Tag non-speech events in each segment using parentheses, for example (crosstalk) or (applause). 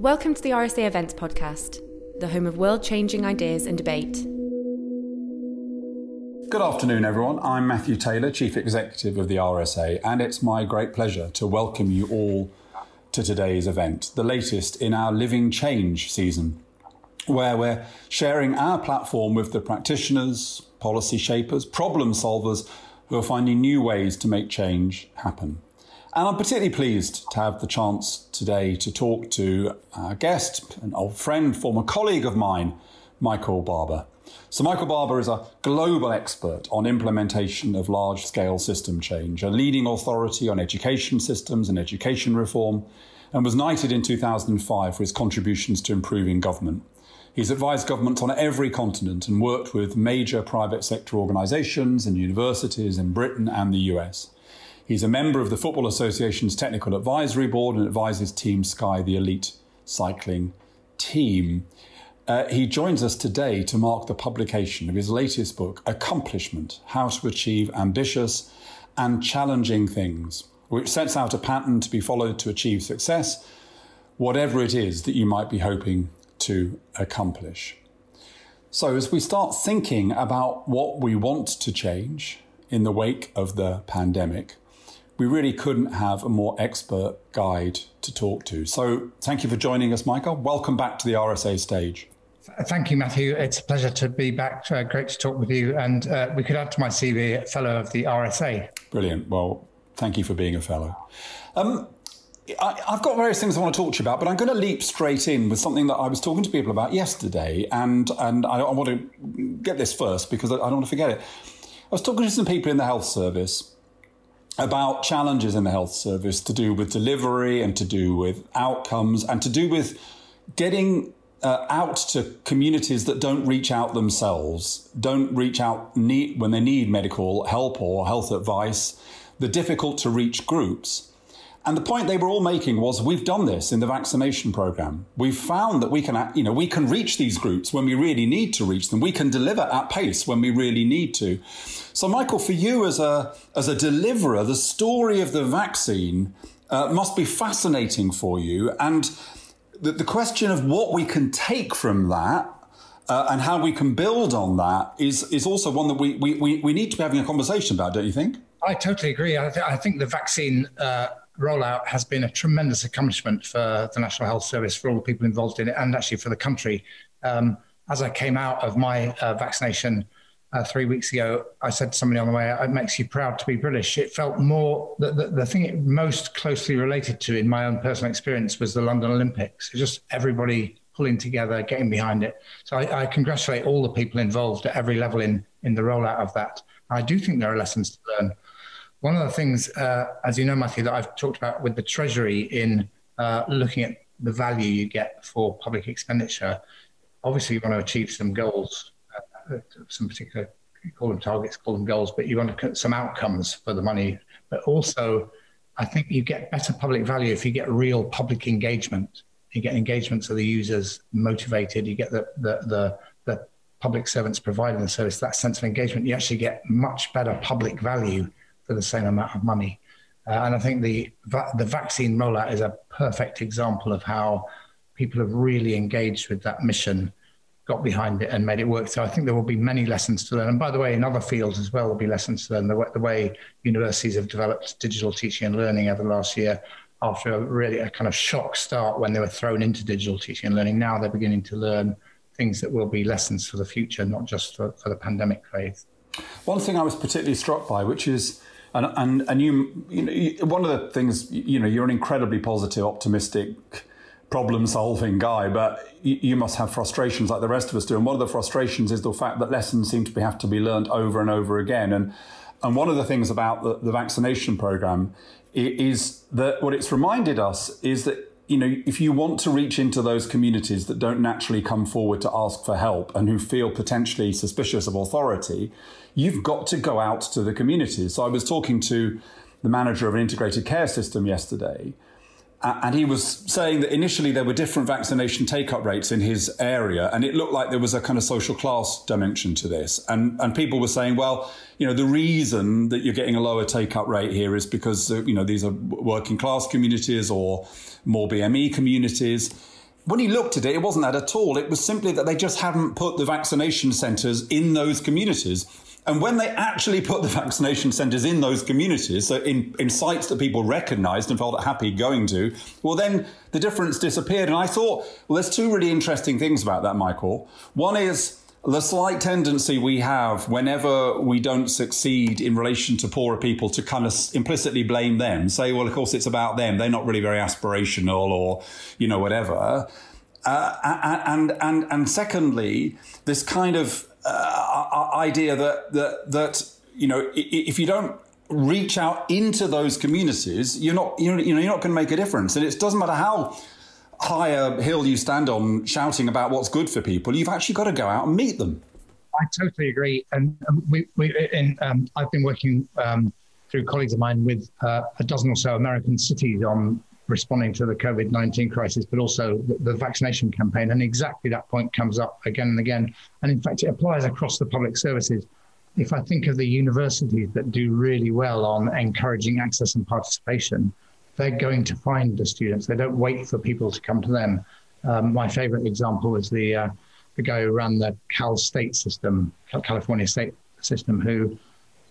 Welcome to the RSA Events Podcast, the home of world changing ideas and debate. Good afternoon, everyone. I'm Matthew Taylor, Chief Executive of the RSA, and it's my great pleasure to welcome you all to today's event, the latest in our Living Change season, where we're sharing our platform with the practitioners, policy shapers, problem solvers who are finding new ways to make change happen. And I'm particularly pleased to have the chance today to talk to our guest, an old friend, former colleague of mine, Michael Barber. So, Michael Barber is a global expert on implementation of large scale system change, a leading authority on education systems and education reform, and was knighted in 2005 for his contributions to improving government. He's advised governments on every continent and worked with major private sector organisations and universities in Britain and the US. He's a member of the Football Association's Technical Advisory Board and advises Team Sky, the elite cycling team. Uh, he joins us today to mark the publication of his latest book, Accomplishment How to Achieve Ambitious and Challenging Things, which sets out a pattern to be followed to achieve success, whatever it is that you might be hoping to accomplish. So, as we start thinking about what we want to change in the wake of the pandemic, we really couldn't have a more expert guide to talk to. So thank you for joining us, Michael. Welcome back to the RSA stage. Thank you, Matthew. It's a pleasure to be back. Uh, great to talk with you. And uh, we could add to my CV, fellow of the RSA. Brilliant. Well, thank you for being a fellow. Um, I, have got various things I want to talk to you about, but I'm going to leap straight in with something that I was talking to people about yesterday, and and I, I want to get this first because I, I don't want to forget it. I was talking to some people in the health service, about challenges in the health service to do with delivery and to do with outcomes and to do with getting uh, out to communities that don't reach out themselves, don't reach out need, when they need medical help or health advice, the difficult to reach groups. And the point they were all making was we've done this in the vaccination program. We've found that we can, you know, we can reach these groups when we really need to reach them. We can deliver at pace when we really need to. So, Michael, for you as a, as a deliverer, the story of the vaccine uh, must be fascinating for you. And the, the question of what we can take from that uh, and how we can build on that is, is also one that we, we, we, need to be having a conversation about, don't you think? I totally agree. I, th- I think the vaccine uh, rollout has been a tremendous accomplishment for the National Health Service, for all the people involved in it, and actually for the country. Um, as I came out of my uh, vaccination uh, three weeks ago, I said to somebody on the way, it makes you proud to be British. It felt more, the, the, the thing it most closely related to in my own personal experience was the London Olympics. Just everybody pulling together, getting behind it. So I, I, congratulate all the people involved at every level in, in the rollout of that. I do think there are lessons to learn. One of the things, uh, as you know, Matthew, that I've talked about with the Treasury in uh, looking at the value you get for public expenditure, obviously you want to achieve some goals, some particular, call them targets, call them goals, but you want some outcomes for the money. But also, I think you get better public value if you get real public engagement. You get engagement of the users motivated. You get the the the, the public servants providing the service. That sense of engagement, you actually get much better public value for the same amount of money. Uh, and I think the the vaccine rollout is a perfect example of how people have really engaged with that mission, got behind it, and made it work. So I think there will be many lessons to learn. And by the way, in other fields as well, there'll be lessons to learn. The, the way universities have developed digital teaching and learning over the last year, after a really a kind of shock start when they were thrown into digital teaching and learning, now they're beginning to learn things that will be lessons for the future, not just for, for the pandemic phase. One thing I was particularly struck by, which is and and and you, you know, one of the things, you know, you're an incredibly positive, optimistic, problem-solving guy, but you, you must have frustrations like the rest of us do. And one of the frustrations is the fact that lessons seem to be, have to be learned over and over again. And and one of the things about the, the vaccination program is that what it's reminded us is that you know, if you want to reach into those communities that don't naturally come forward to ask for help and who feel potentially suspicious of authority, you've got to go out to the communities. So I was talking to the manager of an integrated care system yesterday, and he was saying that initially there were different vaccination take up rates in his area, and it looked like there was a kind of social class dimension to this. And, and people were saying, well, you know, the reason that you're getting a lower take up rate here is because, uh, you know, these are working class communities or more BME communities. when he looked at it, it wasn't that at all. It was simply that they just hadn't put the vaccination centres in those communities. And when they actually put the vaccination centres in those communities, so in, in sites that people recognised and felt happy going to, well, then the difference disappeared. And I thought, well, there's two really interesting things about that, Michael. One is the slight tendency we have whenever we don't succeed in relation to poorer people to kind of implicitly blame them, say, well, of course, it's about them. They're not really very aspirational or, you know, whatever. Uh, and, and, and secondly, this kind of uh, idea that, that, that, you know, if you don't reach out into those communities, you're not, you know, you're not going to make a difference. And it doesn't matter how high a hill you stand on shouting about what's good for people, you've actually got to go out and meet them. I totally agree. And we, we in, um, I've been working um, through colleagues of mine with uh, a dozen or so American cities on responding to the COVID 19 crisis, but also the, the, vaccination campaign. And exactly that point comes up again and again. And in fact, it applies across the public services. If I think of the universities that do really well on encouraging access and participation, they're going to find the students. They don't wait for people to come to them. Um, my favorite example is the uh, the guy who ran the Cal State system, California State system, who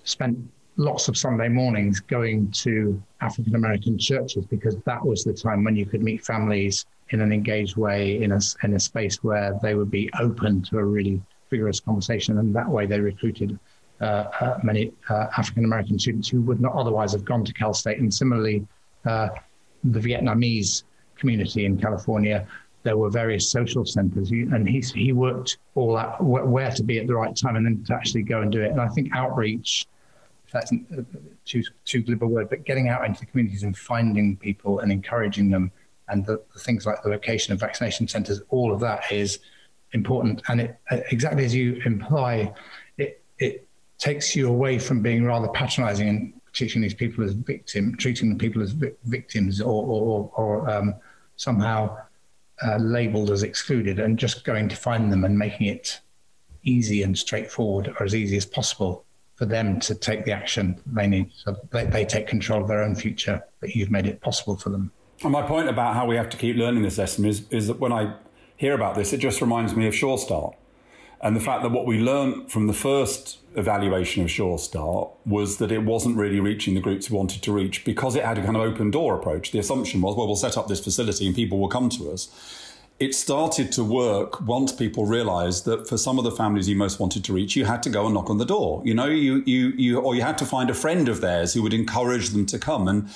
spent lots of Sunday mornings going to African American churches because that was the time when you could meet families in an engaged way in a in a space where they would be open to a really vigorous conversation, and that way they recruited. Uh, uh, many uh, African American students who would not otherwise have gone to Cal State, and similarly, uh, the Vietnamese community in California, there were various social centers, and he he worked all out where to be at the right time, and then to actually go and do it. And I think outreach, that's too too glib a word, but getting out into the communities and finding people and encouraging them, and the, the things like the location of vaccination centers, all of that is important. And it exactly as you imply, it it takes you away from being rather patronizing and treating these people as victim, treating the people as vi- victims or, or, or um, somehow uh, labeled as excluded, and just going to find them and making it easy and straightforward, or as easy as possible for them to take the action they need, so they, they take control of their own future. That you've made it possible for them. And my point about how we have to keep learning this lesson is, is that when I hear about this, it just reminds me of Sure Start and the fact that what we learned from the first evaluation of Sure Start was that it wasn't really reaching the groups we wanted to reach because it had a kind of open door approach. The assumption was, well, we'll set up this facility and people will come to us. It started to work once people realized that for some of the families you most wanted to reach, you had to go and knock on the door. You know, you, you, you, or you had to find a friend of theirs who would encourage them to come. And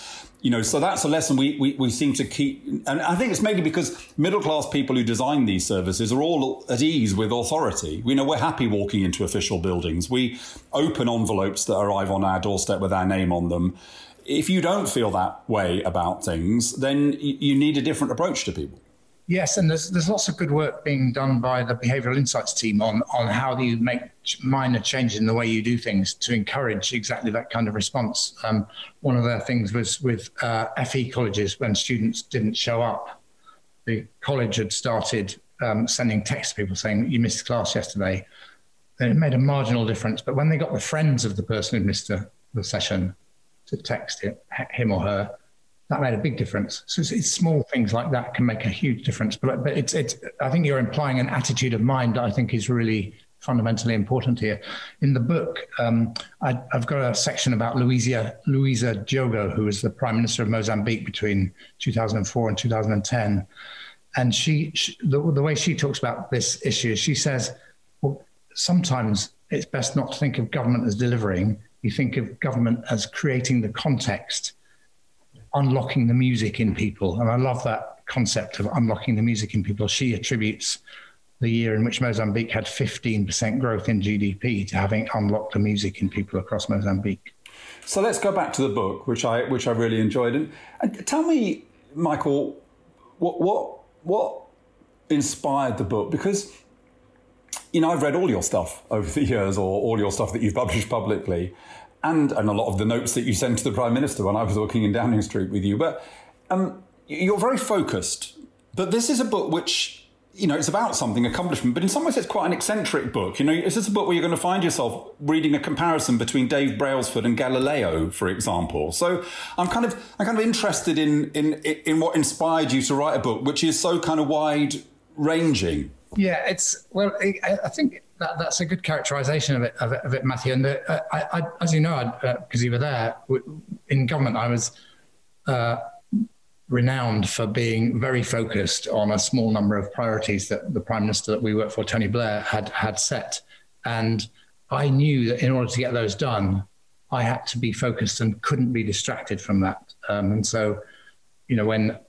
you know, so that's a lesson we, we, we seem to keep. And I think it's mainly because middle class people who design these services are all at ease with authority. We know we're happy walking into official buildings. We open envelopes that arrive on our doorstep with our name on them. If you don't feel that way about things, then you need a different approach to people. Yes, and there's there's lots of good work being done by the behavioural insights team on on how do you make minor changes in the way you do things to encourage exactly that kind of response. Um, one of their things was with uh, FE colleges when students didn't show up. The college had started um, sending text to people saying you missed class yesterday. And it made a marginal difference, but when they got the friends of the person who missed the, the session to text it, him or her, that made a big difference. So it's, it's, small things like that can make a huge difference. But but it's it's. I think you're implying an attitude of mind that I think is really fundamentally important here. In the book, um, I, have got a section about Luisa Luisa Diogo, who was the Prime Minister of Mozambique between 2004 and 2010. And she, she the, the way she talks about this issue, she says, well, sometimes it's best not to think of government as delivering. You think of government as creating the context unlocking the music in people. And I love that concept of unlocking the music in people. She attributes the year in which Mozambique had 15% growth in GDP to having unlocked the music in people across Mozambique. So let's go back to the book, which I which I really enjoyed. And, and tell me, Michael, what what what inspired the book? Because you know I've read all your stuff over the years, or all your stuff that you've published publicly, and, and a lot of the notes that you sent to the Prime Minister when I was working in Downing Street with you. But um, you're very focused. But this is a book which you know, it's about something, accomplishment, but in some ways it's quite an eccentric book. You know, is this a book where you're going to find yourself reading a comparison between Dave Brailsford and Galileo, for example? So I'm kind of, I'm kind of interested in, in, in what inspired you to write a book, which is so kind of wide ranging. Yeah, it's, well, I, think that, that's a good characterization of it, of it, of it Matthew. And uh, I, I, as you know, because uh, you were there in government, I was, uh, renowned for being very focused on a small number of priorities that the prime minister that we worked for, Tony Blair, had had set. And I knew that in order to get those done, I had to be focused and couldn't be distracted from that. Um, and so, you know, when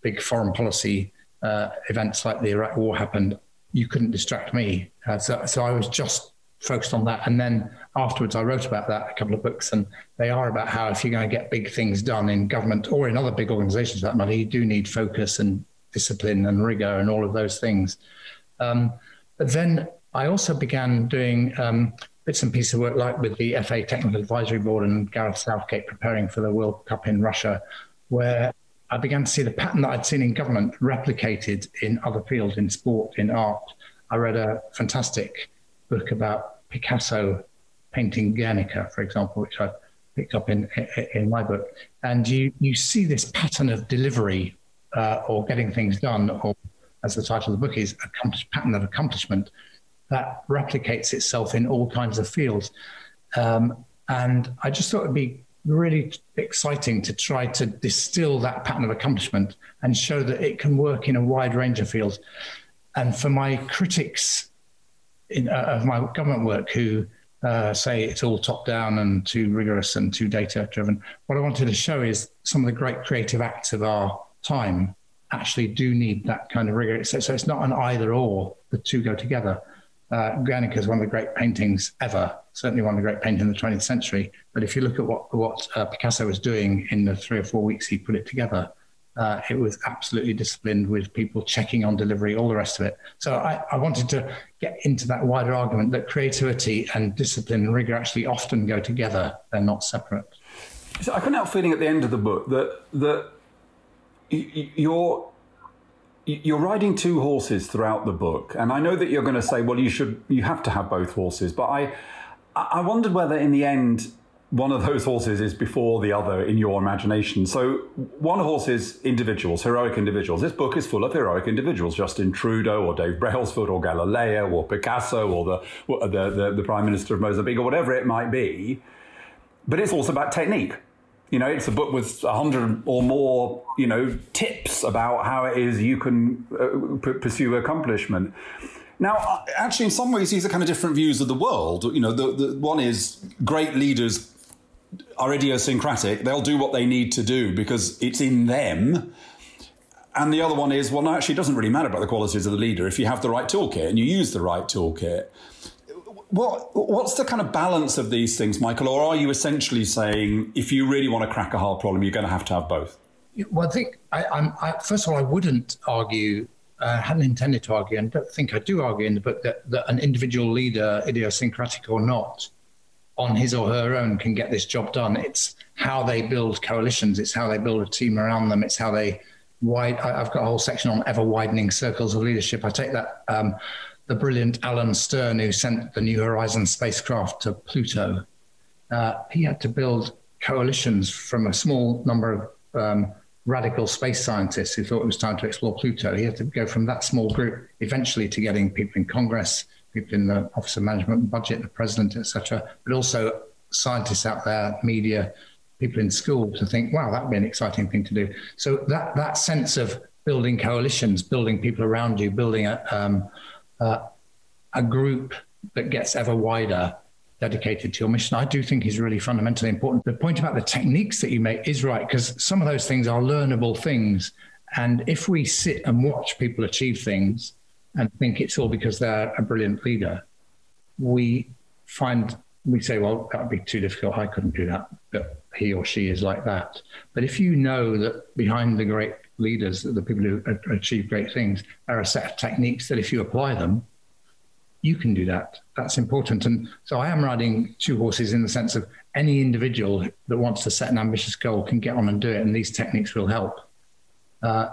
big foreign policy uh, events like the Iraq War happened, you couldn't distract me. Uh, so, so I was just focused on that. And then afterwards, I wrote about that a couple of books, and they are about how if you're going to get big things done in government or in other big organizations, that money, you do need focus and discipline and rigor and all of those things. Um, but then I also began doing um, bits and pieces of work, like with the FA Technical Advisory Board and Gareth Southgate preparing for the World Cup in Russia, where I began to see the pattern that I'd seen in government replicated in other fields, in sport, in art. I read a fantastic book about Picasso painting Guernica, for example, which I picked up in in my book. And you you see this pattern of delivery uh, or getting things done, or as the title of the book is, a pattern of accomplishment that replicates itself in all kinds of fields. Um, and I just thought it'd be really exciting to try to distill that pattern of accomplishment and show that it can work in a wide range of fields. And for my critics in, uh, of my government work who uh, say it's all top down and too rigorous and too data driven. What I wanted to show is some of the great creative acts of our time actually do need that kind of rigor. So, so it's not an either or, the two go together. Uh, Guernica is one of the great paintings ever, certainly one of the great paintings in the 20th century. But if you look at what, what uh, Picasso was doing in the three or four weeks he put it together, uh, it was absolutely disciplined with people checking on delivery, all the rest of it. So I, I, wanted to get into that wider argument that creativity and discipline and rigor actually often go together; they're not separate. So I couldn't help feeling at the end of the book that that you're you're riding two horses throughout the book, and I know that you're going to say, well, you should you have to have both horses, but I I wondered whether in the end one of those horses is before the other in your imagination. So one horse is individuals, heroic individuals. This book is full of heroic individuals, Justin Trudeau or Dave Brailsford or Galileo or Picasso or the, the, the, the Prime Minister of Mozambique or whatever it might be. But it's also about technique. You know, it's a book with a hundred or more, you know, tips about how it is you can uh, p- pursue accomplishment. Now, uh, actually, in some ways, these are kind of different views of the world. You know, the, the one is great leaders are idiosyncratic. They'll do what they need to do because it's in them. And the other one is, well, no, actually, it doesn't really matter about the qualities of the leader if you have the right toolkit and you use the right toolkit. What, what's the kind of balance of these things, Michael? Or are you essentially saying if you really want to crack a hard problem, you're going to have to have both? Well, I think, I, I, first of all, I wouldn't argue, uh, hadn't intended to argue, and don't think I do argue in the book that, that an individual leader, idiosyncratic or not, on his or her own can get this job done. It's how they build coalitions. It's how they build a team around them. It's how they wide. I've got a whole section on ever widening circles of leadership. I take that um, the brilliant Alan Stern, who sent the New Horizons spacecraft to Pluto. Uh, he had to build coalitions from a small number of um, radical space scientists who thought it was time to explore Pluto. He had to go from that small group eventually to getting people in Congress, people in the Office of Management and Budget, the President, etc., but also scientists out there, media, people in school to think, wow, that would be an exciting thing to do. So that that sense of building coalitions, building people around you, building a um, uh, a group that gets ever wider, dedicated to your mission, I do think is really fundamentally important. The point about the techniques that you make is right because some of those things are learnable things, and if we sit and watch people achieve things and think it's all because they're a brilliant leader, we find we say, well, that would be too difficult. I couldn't do that. But he or she is like that. But if you know that behind the great leaders, the people who achieve great things, are a set of techniques that if you apply them, you can do that. That's important. And so I am riding two horses in the sense of any individual that wants to set an ambitious goal can get on and do it, and these techniques will help. Uh,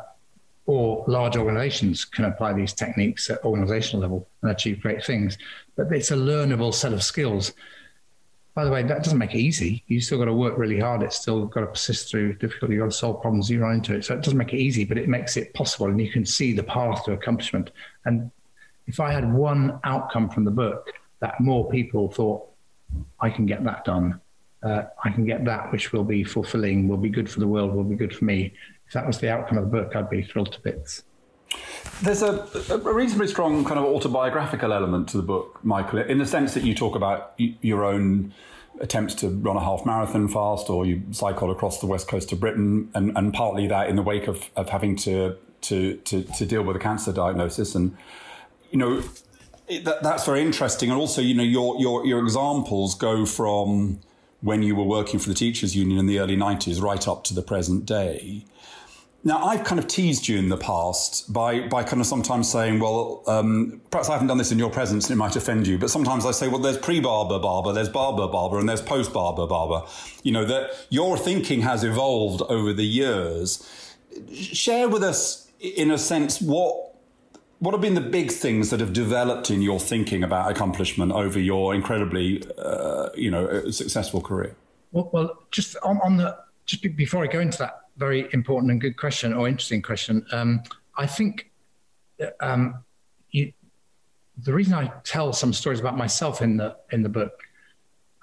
or large organizations can apply these techniques at organizational level and achieve great things. But it's a learnable set of skills. By the way, that doesn't make it easy. You still got to work really hard. It's still got to persist through difficulty. You've got to solve problems you run into it. So it doesn't make it easy, but it makes it possible. And you can see the path to accomplishment. And if I had one outcome from the book that more people thought, I can get that done, uh, I can get that which will be fulfilling, will be good for the world, will be good for me. If that was the outcome of the book, I'd be thrilled to bits. There's a, a, reasonably strong kind of autobiographical element to the book, Michael, in the sense that you talk about your own attempts to run a half marathon fast or you cycle across the west coast of Britain, and, and partly that in the wake of, of having to, to, to, to deal with a cancer diagnosis. And, you know, that, that's very interesting. And also, you know, your, your, your examples go from when you were working for the teachers union in the early 90s right up to the present day. Now, I've kind of teased you in the past by, by kind of sometimes saying, well, um, perhaps I haven't done this in your presence and it might offend you, but sometimes I say, well, there's pre Barber there's Barber Barber, and there's post Barber Barber. You know, that your thinking has evolved over the years. Share with us, in a sense, what what have been the big things that have developed in your thinking about accomplishment over your incredibly, uh, you know, successful career? Well, well just on, on the just before I go into that, very important and good question or interesting question. Um, I think um, you, the reason I tell some stories about myself in the in the book,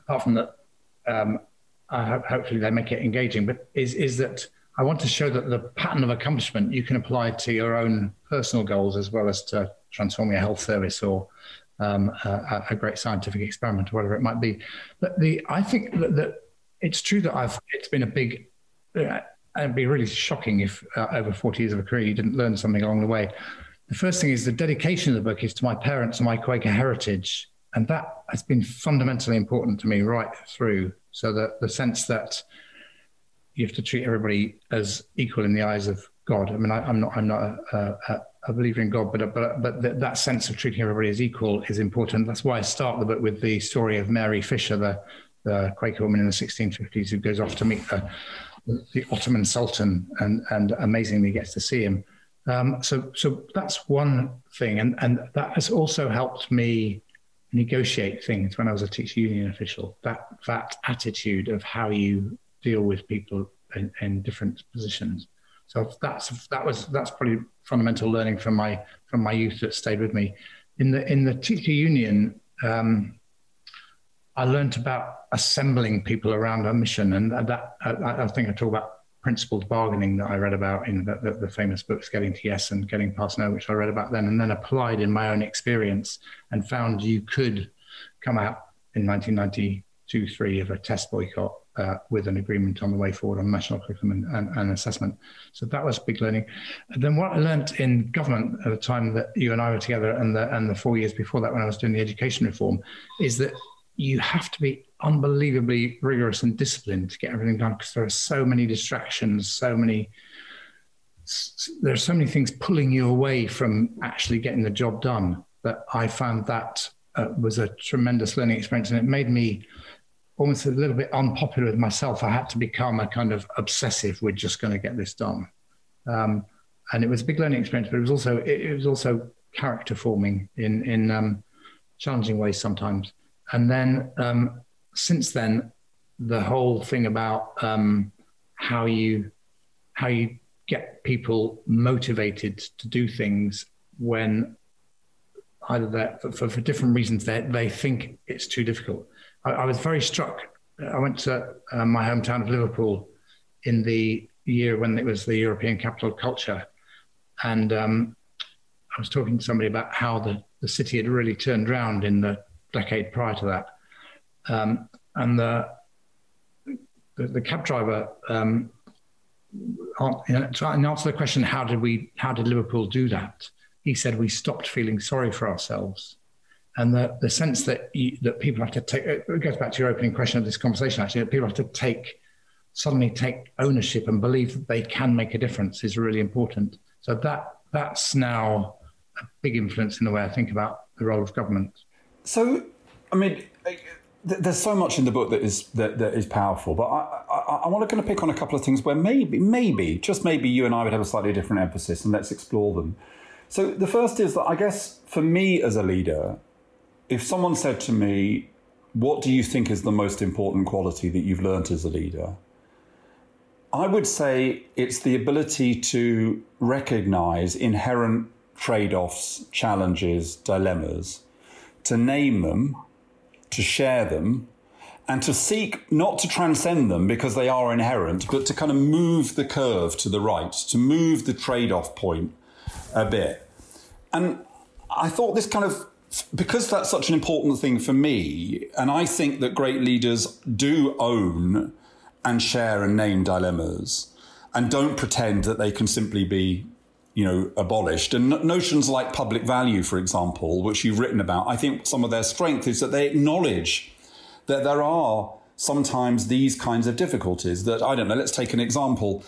apart from that, um, I hope, hopefully they make it engaging, but is is that I want to show that the pattern of accomplishment you can apply to your own personal goals as well as to transforming a health service or um, a, a, great scientific experiment or whatever it might be. But the I think that, that it's true that I've it's been a big uh, it'd be really shocking if uh, over 40 years of a career you didn't learn something along the way. The first thing is the dedication of the book is to my parents and my Quaker heritage. And that has been fundamentally important to me right through. So that the sense that you have to treat everybody as equal in the eyes of God. I mean, I, am not, I'm not a, a, a, believer in God, but but but th- that sense of treating everybody as equal is important. That's why I start the book with the story of Mary Fisher, the, the Quaker woman in the 1650s who goes off to meet the the Ottoman Sultan, and and amazingly gets to see him. Um, so so that's one thing, and and that has also helped me negotiate things when I was a teacher union official. That that attitude of how you deal with people in, in different positions. So that's that was that's probably fundamental learning from my from my youth that stayed with me. In the in the teacher union, um, I learned about assembling people around a mission, and that I, I think I talk about principled bargaining that I read about in the, the, the, famous books Getting to Yes and Getting Past No, which I read about then, and then applied in my own experience and found you could come out in 1992 3 of a test boycott uh, with an agreement on the way forward on national curriculum and, and, and, assessment. So that was big learning. And then what I learned in government at the time that you and I were together and the, and the four years before that when I was doing the education reform is that you have to be unbelievably rigorous and disciplined to get everything done because there are so many distractions, so many there are so many things pulling you away from actually getting the job done that I found that uh, was a tremendous learning experience and it made me almost a little bit unpopular with myself. I had to become a kind of obsessive. We're just going to get this done, um, and it was a big learning experience. But it was also it, it was also character forming in in um, challenging ways sometimes. And then um, since then, the whole thing about um, how you how you get people motivated to do things when either that for, for, different reasons they, they think it's too difficult. I, I was very struck. I went to uh, my hometown of Liverpool in the year when it was the European Capital of Culture, and um, I was talking to somebody about how the, the city had really turned around in the decade prior to that. Um, and the, the, the cab driver, um, to answer the question, how did we, how did Liverpool do that? He said we stopped feeling sorry for ourselves, and the the sense that you, that people have to take it goes back to your opening question of this conversation. Actually, that people have to take suddenly take ownership and believe that they can make a difference is really important. So that that's now a big influence in the way I think about the role of government. So, I mean, there's so much in the book that is that, that is powerful, but I, I, I want to kind of pick on a couple of things where maybe, maybe, just maybe, you and I would have a slightly different emphasis, and let's explore them. So the first is that I guess for me as a leader, if someone said to me, "What do you think is the most important quality that you've learnt as a leader?" I would say it's the ability to recognize inherent trade-offs, challenges, dilemmas, to name them to share them and to seek not to transcend them because they are inherent, but to kind of move the curve to the right, to move the trade off point a bit. And I thought this kind of, because that's such an important thing for me, and I think that great leaders do own and share and name dilemmas and don't pretend that they can simply be you know, abolished. And notions like public value, for example, which you've written about, I think some of their strength is that they acknowledge that there are sometimes these kinds of difficulties that, I don't know, let's take an example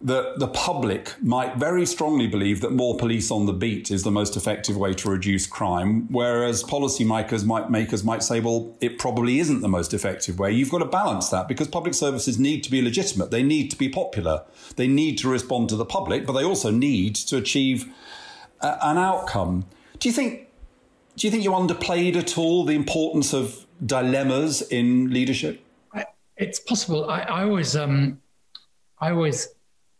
the, the public might very strongly believe that more police on the beat is the most effective way to reduce crime, whereas policymakers might makers might say, well, it probably isn't the most effective way. You've got to balance that because public services need to be legitimate. They need to be popular. They need to respond to the public, but they also need to achieve a, an outcome. Do you think do you think you underplayed at all the importance of dilemmas in leadership? It's possible. I, I always um, I always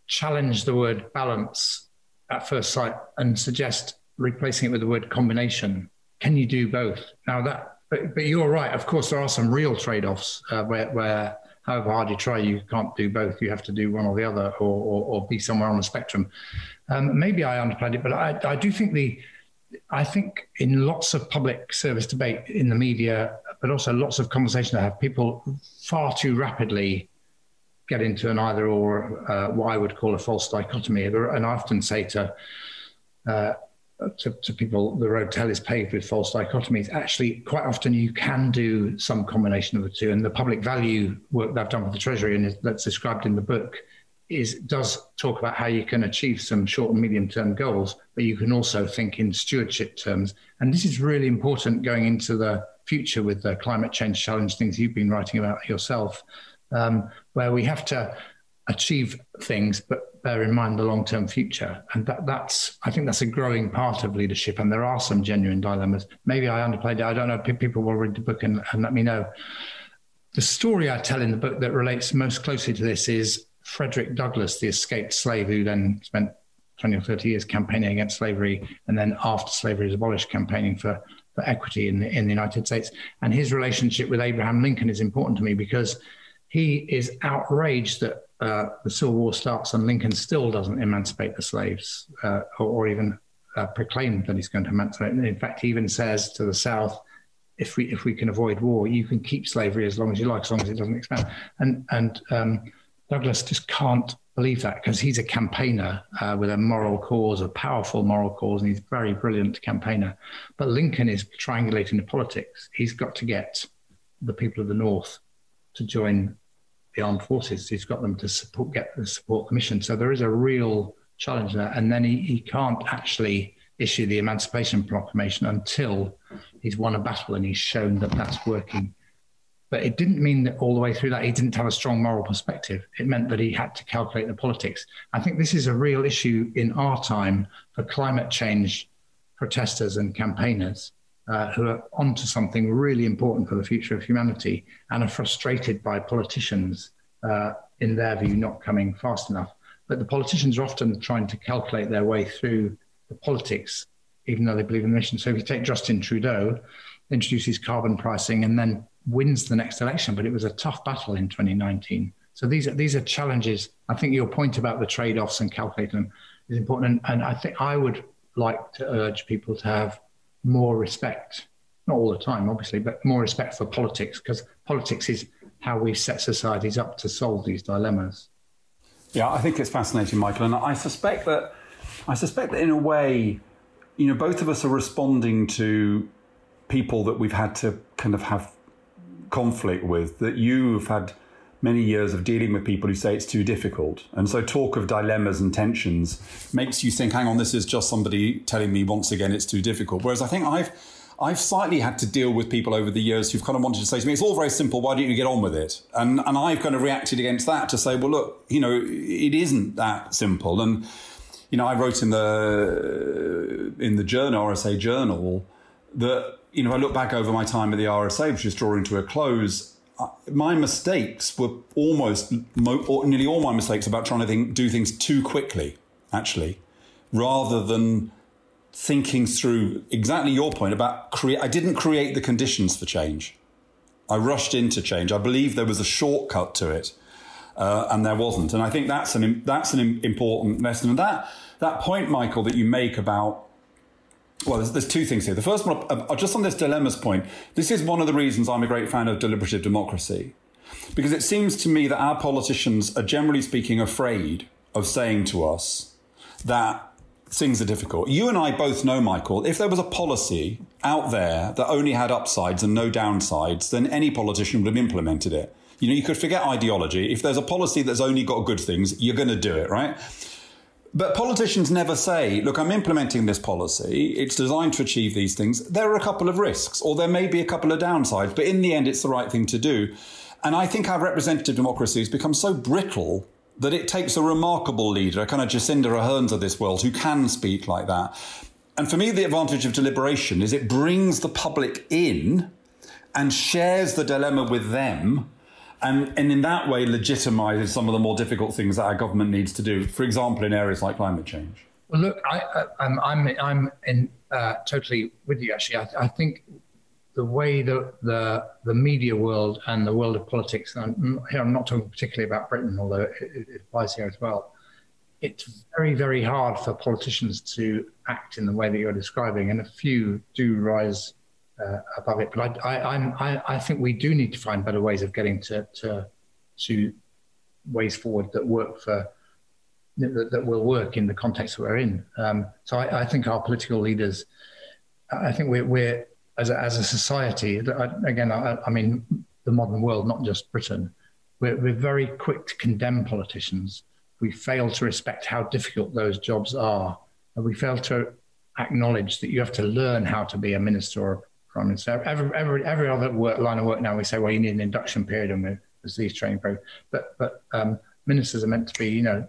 challenge the word balance at first sight and suggest replacing it with the word combination. Can you do both? Now that, but, but you're right. Of course, there are some real trade-offs uh, where, where, however hard you try, you can't do both. You have to do one or the other, or, or, or be somewhere on the spectrum. Um, maybe I underplayed it, but I, I do think the, I think in lots of public service debate in the media, but also lots of conversation I have, people far too rapidly get into an either or, uh, what I would call a false dichotomy. And I often say to, uh, to, to, people, the road to hell is paved with false dichotomies. Actually, quite often you can do some combination of the two. And the public value work that I've done with the Treasury and that's described in the book is does talk about how you can achieve some short and medium term goals, but you can also think in stewardship terms. And this is really important going into the future with the climate change challenge, things you've been writing about yourself um, where we have to achieve things, but bear in mind the long-term future. And that, that's, I think that's a growing part of leadership. And there are some genuine dilemmas. Maybe I underplayed it. I don't know. People will read the book and, and let me know. The story I tell in the book that relates most closely to this is Frederick Douglass, the escaped slave who then spent 20 or 30 years campaigning against slavery and then after slavery was abolished campaigning for, for equity in the, in the United States. And his relationship with Abraham Lincoln is important to me because he is outraged that uh, the Civil War starts and Lincoln still doesn't emancipate the slaves uh, or, or, even uh, proclaim that he's going to emancipate. In fact, he even says to the South, if we if we can avoid war, you can keep slavery as long as you like, as long as it doesn't expand. And and um, Douglass just can't believe that because he's a campaigner uh, with a moral cause, a powerful moral cause, and he's a very brilliant campaigner. But Lincoln is triangulating the politics. He's got to get the people of the North to join the armed forces. He's got them to support, get the support the mission. So there is a real challenge there. And then he, he can't actually issue the Emancipation Proclamation until he's won a battle and he's shown that that's working. But it didn't mean that all the way through that he didn't have a strong moral perspective. It meant that he had to calculate the politics. I think this is a real issue in our time for climate change protesters and campaigners uh, who are onto something really important for the future of humanity and are frustrated by politicians, uh, in their view, not coming fast enough. But the politicians are often trying to calculate their way through the politics, even though they believe in the mission. So if you take Justin Trudeau, introduces carbon pricing and then wins the next election, but it was a tough battle in 2019. So these are these are challenges. I think your point about the trade-offs and calculating them is important, and, and I think I would like to urge people to have more respect, not all the time, obviously, but more respect for politics because politics is how we set societies up to solve these dilemmas. Yeah, I think it's fascinating, Michael, and I suspect that I suspect that in a way, you know, both of us are responding to people that we've had to kind of have conflict with. That you've had many years of dealing with people who say it's too difficult. And so talk of dilemmas and tensions makes you think, hang on, this is just somebody telling me once again it's too difficult. Whereas I think I've I've slightly had to deal with people over the years who've kind of wanted to say to me, it's all very simple, why don't you get on with it? And, and I've kind of reacted against that to say, well, look, you know, it isn't that simple. And, you know, I wrote in the, in the journal, RSA journal, that, you know, I look back over my time at the RSA, which is drawing to a close, my mistakes were almost, nearly all my mistakes about trying to think, do things too quickly, actually, rather than thinking through exactly your point about create. I didn't create the conditions for change. I rushed into change. I believe there was a shortcut to it, uh, and there wasn't. And I think that's an that's an important lesson. And that that point, Michael, that you make about well, there's, there's, two things here. The first one, uh, just on this dilemmas point, this is one of the reasons I'm a great fan of deliberative democracy, because it seems to me that our politicians are generally speaking afraid of saying to us that things are difficult. You and I both know, Michael, if there was a policy out there that only had upsides and no downsides, then any politician would have implemented it. You know, you could forget ideology. If there's a policy that's only got good things, you're going to do it, right? But politicians never say, look, I'm implementing this policy. It's designed to achieve these things. There are a couple of risks, or there may be a couple of downsides, but in the end, it's the right thing to do. And I think our representative democracy has become so brittle that it takes a remarkable leader, a kind of Jacinda Ardern of this world, who can speak like that. And for me, the advantage of deliberation is it brings the public in and shares the dilemma with them. And, and in that way, legitimizes some of the more difficult things that our government needs to do, for example, in areas like climate change. Well, look, I, am I'm, I'm, I'm in, uh, totally with you, actually. I, I think the way that the the media world and the world of politics, and I'm, here I'm not talking particularly about Britain, although it, it, applies here as well. It's very, very hard for politicians to act in the way that you're describing, and a few do rise uh, above it. But I, I, I, I, think we do need to find better ways of getting to to, to ways forward that work for that, that will work in the context that we're in. Um, so I, I think our political leaders, I think we're, we're as a, as a society, again, I, I, mean, the modern world, not just Britain, we're, we're very quick to condemn politicians. We fail to respect how difficult those jobs are. And we fail to acknowledge that you have to learn how to be a minister or prime minister. Every, every, every other work, line of work now, we say, well, you need an induction period and there's these training programs. But, but um, ministers are meant to be, you know,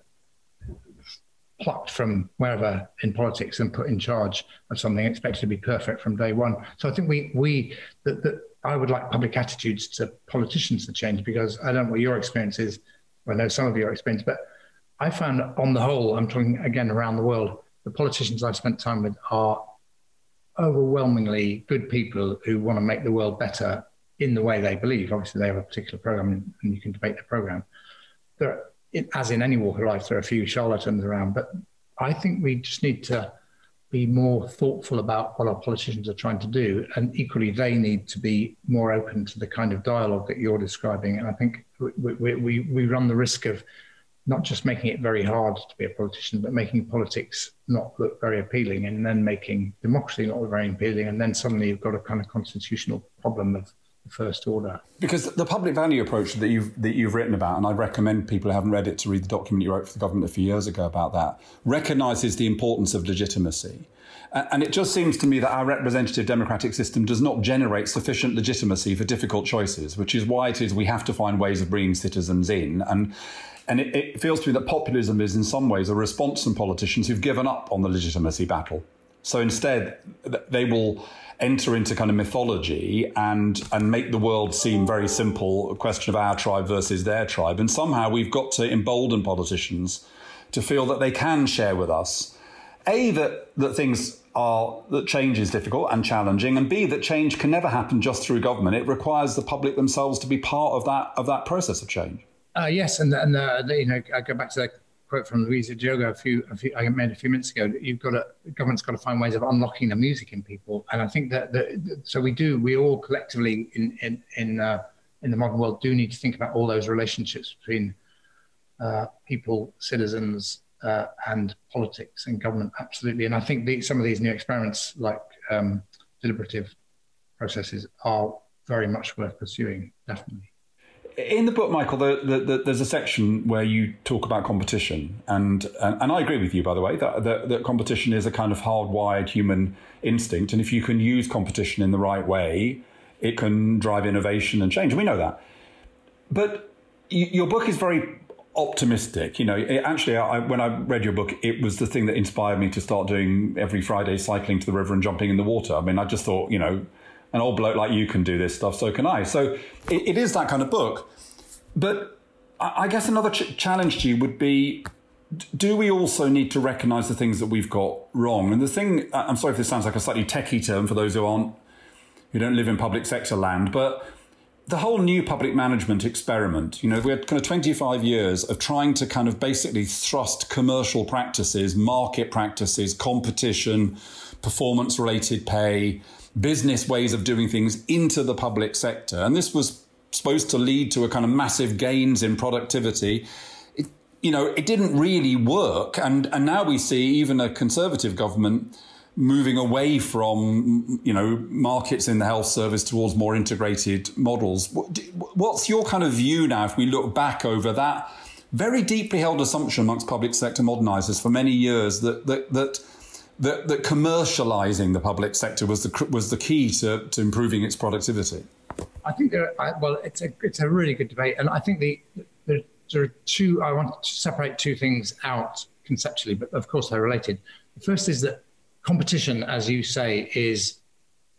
plucked from wherever in politics and put in charge of something expected to be perfect from day one. So I think we we that, that I would like public attitudes to politicians to change because I don't know what your experience is. I know some of your experience, but I found on the whole, I'm talking again around the world, the politicians I've spent time with are overwhelmingly good people who want to make the world better in the way they believe. Obviously, they have a particular program and you can debate the program. They're it, as in any walk of life, there are a few charlatans around, but I think we just need to be more thoughtful about what our politicians are trying to do. And equally, they need to be more open to the kind of dialogue that you're describing. And I think we, we, we run the risk of not just making it very hard to be a politician, but making politics not look very appealing and then making democracy not look very appealing. And then suddenly you've got a kind of constitutional problem of the first order. Because the public value approach that you've that you've written about, and I recommend people who haven't read it to read the document you wrote for the government a few years ago about that, recognises the importance of legitimacy. And it just seems to me that our representative democratic system does not generate sufficient legitimacy for difficult choices, which is why it is we have to find ways of bringing citizens in. And and it, it feels to me that populism is in some ways a response from politicians who've given up on the legitimacy battle. So instead, they will enter into kind of mythology and and make the world seem very simple, a question of our tribe versus their tribe. And somehow we've got to embolden politicians to feel that they can share with us, A, that, that things are that change is difficult and challenging, and B, that change can never happen just through government. It requires the public themselves to be part of that of that process of change. Uh, yes, and and uh, you know, I go back to the quote from Luisa Diogo a few, a few I made a few minutes ago. You've got to, government's got to find ways of unlocking the music in people, and I think that, that so we do. We all collectively in in in, uh, in the modern world do need to think about all those relationships between uh, people, citizens, uh, and politics and government. Absolutely, and I think the, some of these new experiments, like um, deliberative processes, are very much worth pursuing. Definitely in the book, Michael, the, the, the, there's a section where you talk about competition, and and, and I agree with you, by the way, that, that, that competition is a kind of hardwired human instinct, and if you can use competition in the right way, it can drive innovation and change. We know that. But your book is very optimistic. You know, it, actually, I, when I read your book, it was the thing that inspired me to start doing every Friday cycling to the river and jumping in the water. I mean, I just thought, you know, an old bloke like you can do this stuff, so can I. So it, it is that kind of book. But I, I guess another ch- challenge to you would be do we also need to recognize the things that we've got wrong? And the thing, I'm sorry if this sounds like a slightly techie term for those who aren't, who don't live in public sector land, but the whole new public management experiment, you know, we had kind of 25 years of trying to kind of basically thrust commercial practices, market practices, competition, performance related pay, business ways of doing things into the public sector. And this was supposed to lead to a kind of massive gains in productivity. It, you know, it didn't really work. And, and now we see even a conservative government moving away from, you know, markets in the health service towards more integrated models. What's your kind of view now if we look back over that very deeply held assumption amongst public sector modernizers for many years that, that, that that, that commercializing the public sector was the was the key to, to improving its productivity? I think there. Are, well, it's a it's a really good debate, and I think the there, there are two. I want to separate two things out conceptually, but of course they're related. The first is that competition, as you say, is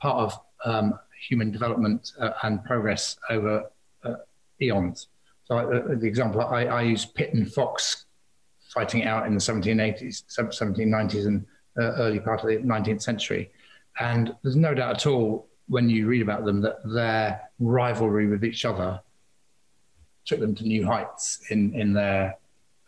part of um, human development uh, and progress over uh, eons. So uh, the example I, I use Pitt and Fox fighting out in the 1780s, 1790s, and uh, early part of the 19th century. And there's no doubt at all when you read about them that their rivalry with each other took them to new heights in, in their,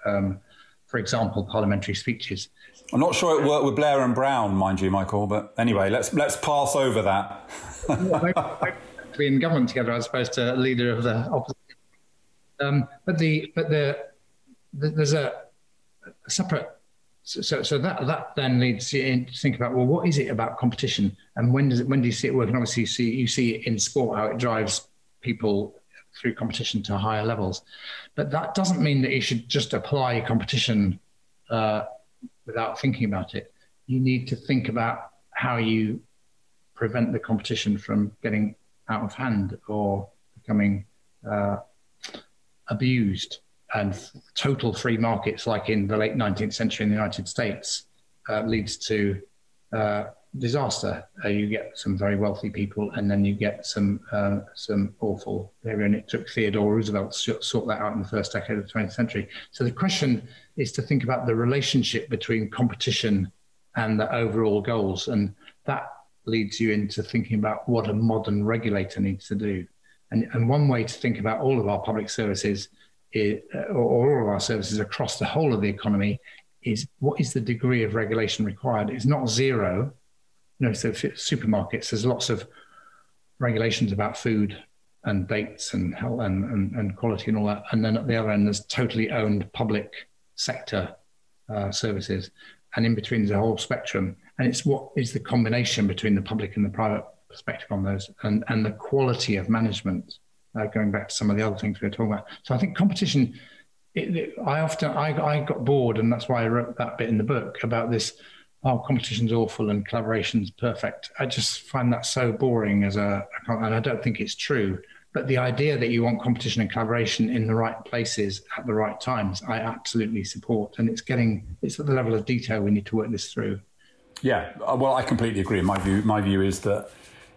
um, for example, parliamentary speeches. I'm not sure it worked with Blair and Brown, mind you, Michael. But anyway, let's let's pass over that. (laughs) be in government together as opposed to leader of the opposition. Um, but the but the, the there's a, a separate so, so that that then leads you to think about well, what is it about competition, and when does it when do you see it working? Obviously, you see you see in sport how it drives people through competition to higher levels, but that doesn't mean that you should just apply competition uh, without thinking about it. You need to think about how you prevent the competition from getting out of hand or becoming uh, abused and total free markets, like in the late 19th century in the United States, uh, leads to uh, disaster. Uh, you get some very wealthy people, and then you get some uh, some awful behavior. And it took Theodore Roosevelt to sort that out in the first decade of the 20th century. So the question is to think about the relationship between competition and the overall goals, and that leads you into thinking about what a modern regulator needs to do. And, and one way to think about all of our public services or all of our services across the whole of the economy is what is the degree of regulation required? It's not zero. You know, so supermarkets, there's lots of regulations about food and dates and health and, and, and, quality and all that. And then at the other end, there's totally owned public sector uh, services. And in between, there's a whole spectrum. And it's what is the combination between the public and the private perspective on those and, and the quality of management uh, going back to some of the other things we were talking about. So I think competition. It, it, I often I, I got bored, and that's why I wrote that bit in the book about this. Oh, competition's awful and collaboration's perfect. I just find that so boring as a, and I don't think it's true. But the idea that you want competition and collaboration in the right places at the right times, I absolutely support. And it's getting it's at the level of detail we need to work this through. Yeah, uh, well, I completely agree. My view, my view is that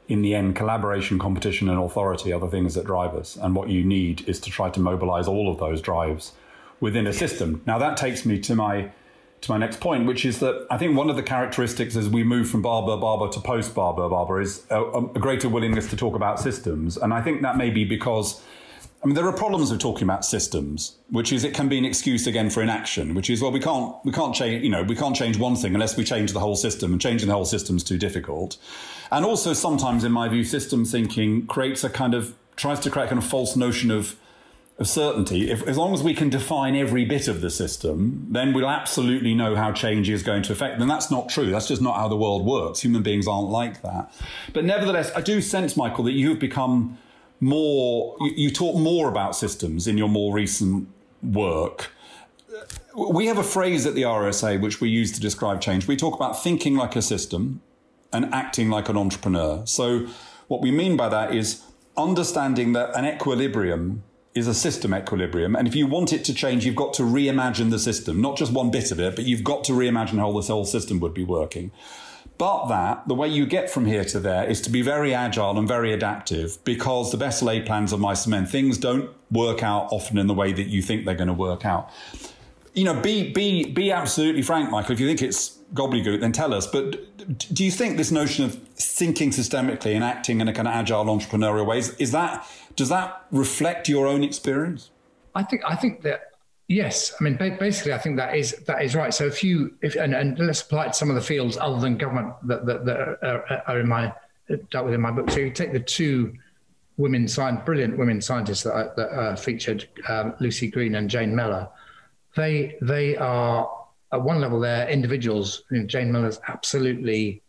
in the end, collaboration, competition, and authority are the things that drive us. And what you need is to try to mobilize all of those drives within a system. Now, that takes me to my to my next point, which is that I think one of the characteristics as we move from Barbour Barbour to post Barbour Barbour is a, a greater willingness to talk about systems. And I think that may be because I mean, there are problems with talking about systems, which is it can be an excuse again for inaction, which is well, we can't we can't change you know we can't change one thing unless we change the whole system, and changing the whole system is too difficult. And also, sometimes, in my view, system thinking creates a kind of tries to create a kind of false notion of of certainty. If as long as we can define every bit of the system, then we'll absolutely know how change is going to affect. And that's not true. That's just not how the world works. Human beings aren't like that. But nevertheless, I do sense, Michael, that you have become more, you, you talk more about systems in your more recent work. We have a phrase at the RSA which we use to describe change. We talk about thinking like a system and acting like an entrepreneur. So, what we mean by that is understanding that an equilibrium is a system equilibrium. And if you want it to change, you've got to reimagine the system, not just one bit of it, but you've got to reimagine how this whole system would be working. But that, the way you get from here to there is to be very agile and very adaptive because the best laid plans of mice and men, things don't work out often in the way that you think they're going to work out. You know, be, be, be absolutely frank, Michael. If you think it's gobbledygook, then tell us. But do you think this notion of thinking systemically and acting in a kind of agile entrepreneurial ways, is that, does that reflect your own experience? I think, I think that Yes, I mean basically, I think that is that is right. So if you if and, and let's apply it to some of the fields other than government that that, that are, are, in my dealt with in my book. So you take the two women brilliant women scientists that, are, that are featured, um, Lucie Green and Jane Mellor. They they are at one level they're individuals. You know, Jane Mellor's absolutely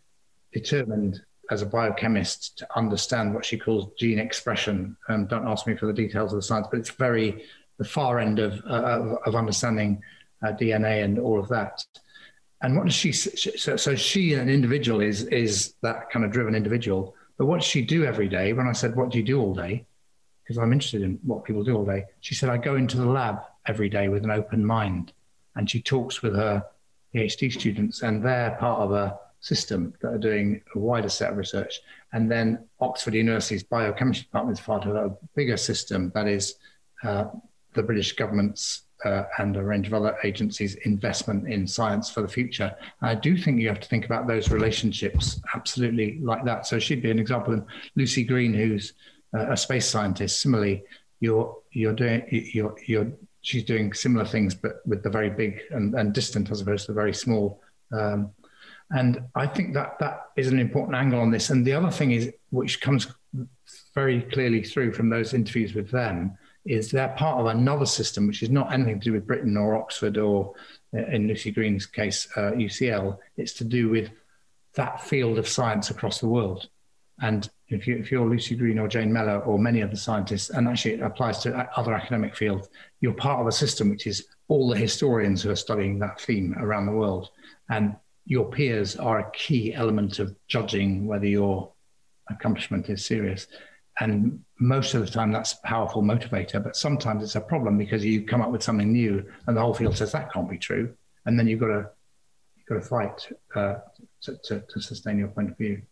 determined as a biochemist to understand what she calls gene expression. Um, don't ask me for the details of the science, but it's very the far end of, uh, of understanding uh, DNA and all of that. And what does she? So, so she, an individual, is is that kind of driven individual. But what does she do every day? When I said, "What do you do all day?" Because I'm interested in what people do all day. She said, "I go into the lab every day with an open mind," and she talks with her PhD students, and they're part of a system that are doing a wider set of research. And then Oxford University's biochemistry department is part of a bigger system that is uh, the British government's uh, and a range of other agencies' investment in science for the future. I do think you have to think about those relationships absolutely like that. So she'd be an example. And Lucie Green, who's uh, a space scientist, similarly, you're you're doing you're you're she's doing similar things, but with the very big and, and distant as opposed to the very small. Um, and I think that that is an important angle on this. And the other thing is, which comes very clearly through from those interviews with them, is they're part of another system which is not anything to do with Britain or Oxford or, uh, in Lucie Green's case, uh, UCL. It's to do with that field of science across the world. And if, you, if you're Lucie Green or Jane Mellor or many other scientists, and actually it applies to other academic fields, you're part of a system which is all the historians who are studying that theme around the world. And your peers are a key element of judging whether your accomplishment is serious. And most of the time, that's a powerful motivator. But sometimes it's a problem because you come up with something new, and the whole field says that can't be true, and then you've got to you've got to fight uh, to, to, to sustain your point of view.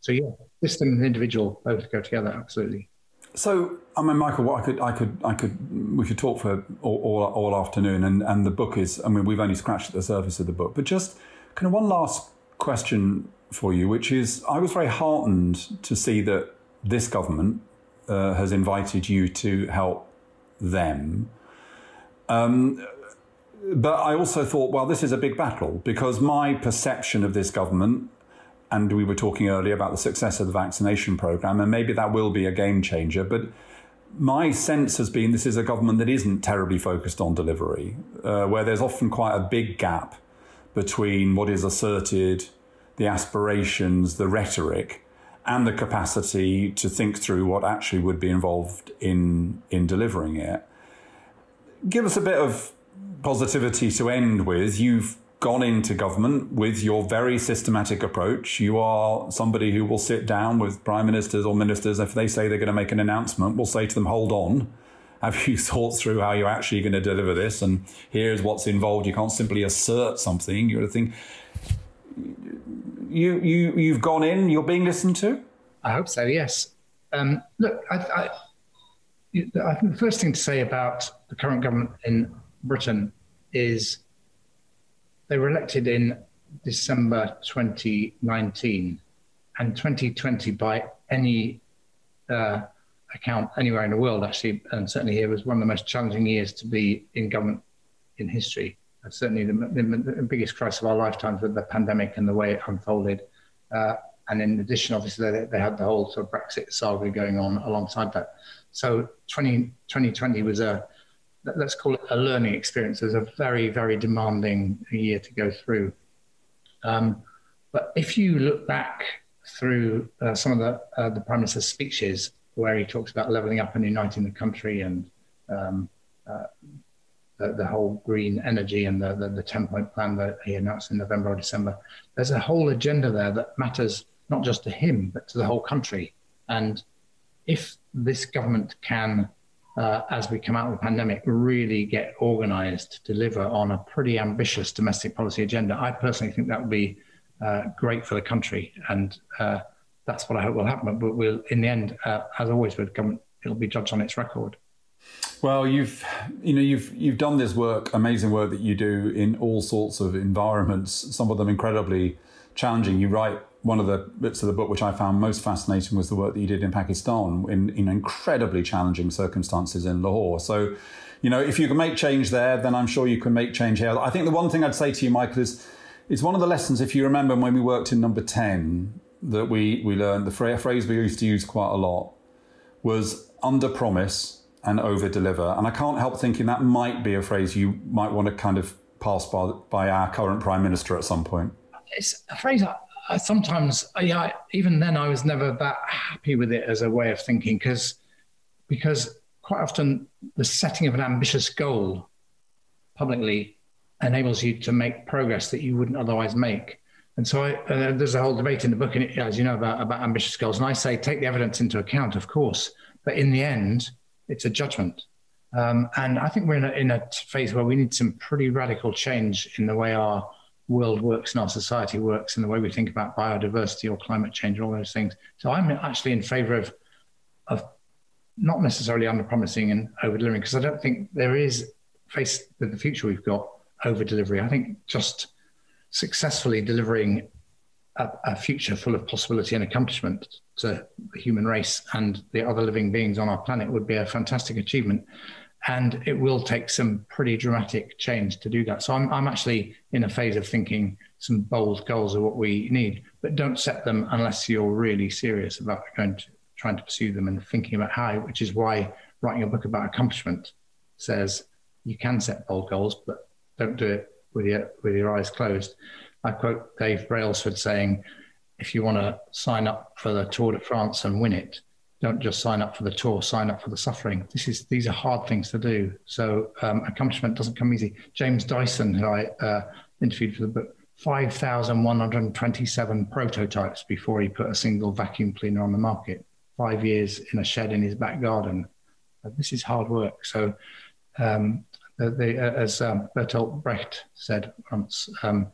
So yeah, system and individual both go together absolutely. So, I mean, Michael, what I could, I could, I could, we could talk for all, all, all, afternoon, and, and the book is, I mean, we've only scratched the surface of the book, but just kind of one last question for you, which is, I was very heartened to see that this government uh, has invited you to help them. Um, but I also thought, well, this is a big battle because my perception of this government, and we were talking earlier about the success of the vaccination program, and maybe that will be a game changer, but my sense has been this is a government that isn't terribly focused on delivery, uh, where there's often quite a big gap between what is asserted, the aspirations, the rhetoric, and the capacity to think through what actually would be involved in in delivering it. Give us a bit of positivity to end with. You've gone into government with your very systematic approach. You are somebody who will sit down with prime ministers or ministers if they say they're going to make an announcement. We'll say to them, "Hold on." Have you (laughs) thought through how you're actually going to deliver this? And here's what's involved. You can't simply assert something. You got to think you you you've gone in. You're being listened to. I hope so. Yes. Um, look, I, I, I think the first thing to say about the current government in Britain is they were elected in December 2019, and 2020, by any uh, account anywhere in the world, actually, and certainly here, was one of the most challenging years to be in government in history certainly the, the, the, biggest crisis of our lifetimes with the pandemic and the way it unfolded. Uh, and in addition, obviously, they, they, had the whole sort of Brexit saga going on alongside that. So 20, 2020 was a, let's call it a learning experience. It was a very, very demanding year to go through. Um, but if you look back through uh, some of the, uh, the Prime Minister's speeches, where he talks about leveling up and uniting the country and um, uh, the, the, whole green energy and the, the, the 10 point plan that he announced in November or December. There's a whole agenda there that matters not just to him, but to the whole country. And if this government can, uh, as we come out of the pandemic, really get organized to deliver on a pretty ambitious domestic policy agenda, I personally think that would be uh, great for the country. And uh, that's what I hope will happen. But we'll, in the end, uh, as always with government, it'll be judged on its record. Well, you've you know you've you've done this work, amazing work that you do in all sorts of environments. Some of them incredibly challenging. You write one of the bits of the book which I found most fascinating was the work that you did in Pakistan in, in incredibly challenging circumstances in Lahore. So, you know, if you can make change there, then I'm sure you can make change here. I think the one thing I'd say to you, Michael, is it's one of the lessons. If you remember when we worked in Number Ten, that we we learned the phrase we used to use quite a lot was under promise and over deliver. And I can't help thinking that might be a phrase you might want to kind of pass by, by our current prime minister at some point. It's a phrase I, I sometimes, yeah, even then I was never that happy with it as a way of thinking because because quite often the setting of an ambitious goal publicly enables you to make progress that you wouldn't otherwise make. And so I, uh, there's a whole debate in the book, as you know, about, about ambitious goals. And I say take the evidence into account, of course, but in the end, it's a judgment. Um, and I think we're in a, in a phase where we need some pretty radical change in the way our world works and our society works, and the way we think about biodiversity or climate change and all those things. So I'm actually in favour of of not necessarily under promising and over delivering because I don't think there is faced with the future we've got over delivery. I think just successfully delivering a, a, future full of possibility and accomplishment to the human race and the other living beings on our planet would be a fantastic achievement. And it will take some pretty dramatic change to do that. So I'm, I'm actually in a phase of thinking some bold goals are what we need, but don't set them unless you're really serious about going to trying to pursue them and thinking about how, which is why writing a book about accomplishment says you can set bold goals, but don't do it with your with your eyes closed. I quote Dave Brailsford saying, "If you want to sign up for the Tour de France and win it, don't just sign up for the tour, sign up for the suffering. This is these are hard things to do. So um, accomplishment doesn't come easy. James Dyson, who I uh, interviewed for the book, 5,127 prototypes before he put a single vacuum cleaner on the market. Five years in a shed in his back garden. Uh, this is hard work. So um, uh, as um, Bertolt Brecht said once, um,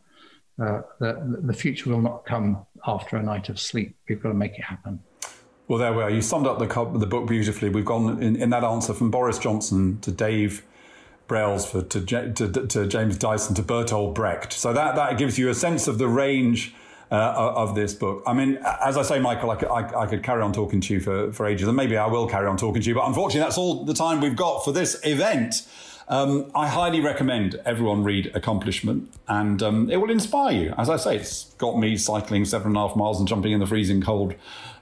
uh, the, the future will not come after a night of sleep. We've got to make it happen. Well, there we are. You summed up the, the book beautifully. We've gone in, in that answer from Boris Johnson to Dave Brailsford to, to, to, James Dyson to Bertolt Brecht. So that, that gives you a sense of the range uh, of this book. I mean, as I say, Michael, I could, I, I could, carry on talking to you for, for ages, and maybe I will carry on talking to you, but unfortunately, that's all the time we've got for this event. Um, I highly recommend everyone read Accomplishment, and um, it will inspire you. As I say, it's got me cycling seven and a half miles and jumping in the freezing cold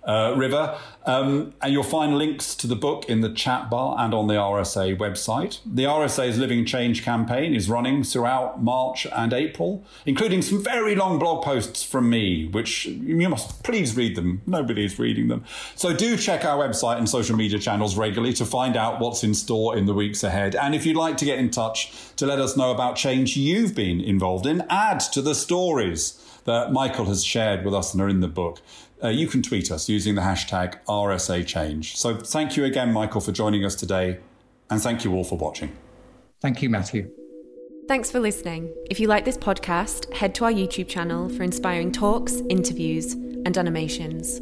uh, River. Um, and you'll find links to the book in the chat bar and on the RSA website. The RSA's Living Change campaign is running throughout March and April, including some very long blog posts from me, which you must please read them. Nobody is reading them. So do check our website and social media channels regularly to find out what's in store in the weeks ahead. And if you'd like to get in touch to let us know about change you've been involved in, add to the stories that Michael has shared with us and are in the book uh, you can tweet us using the hashtag RSA Change. So thank you again, Michael, for joining us today, and thank you all for watching. Thank you, Matthew. Thanks for listening. If you like this podcast, head to our YouTube channel for inspiring talks, interviews, and animations.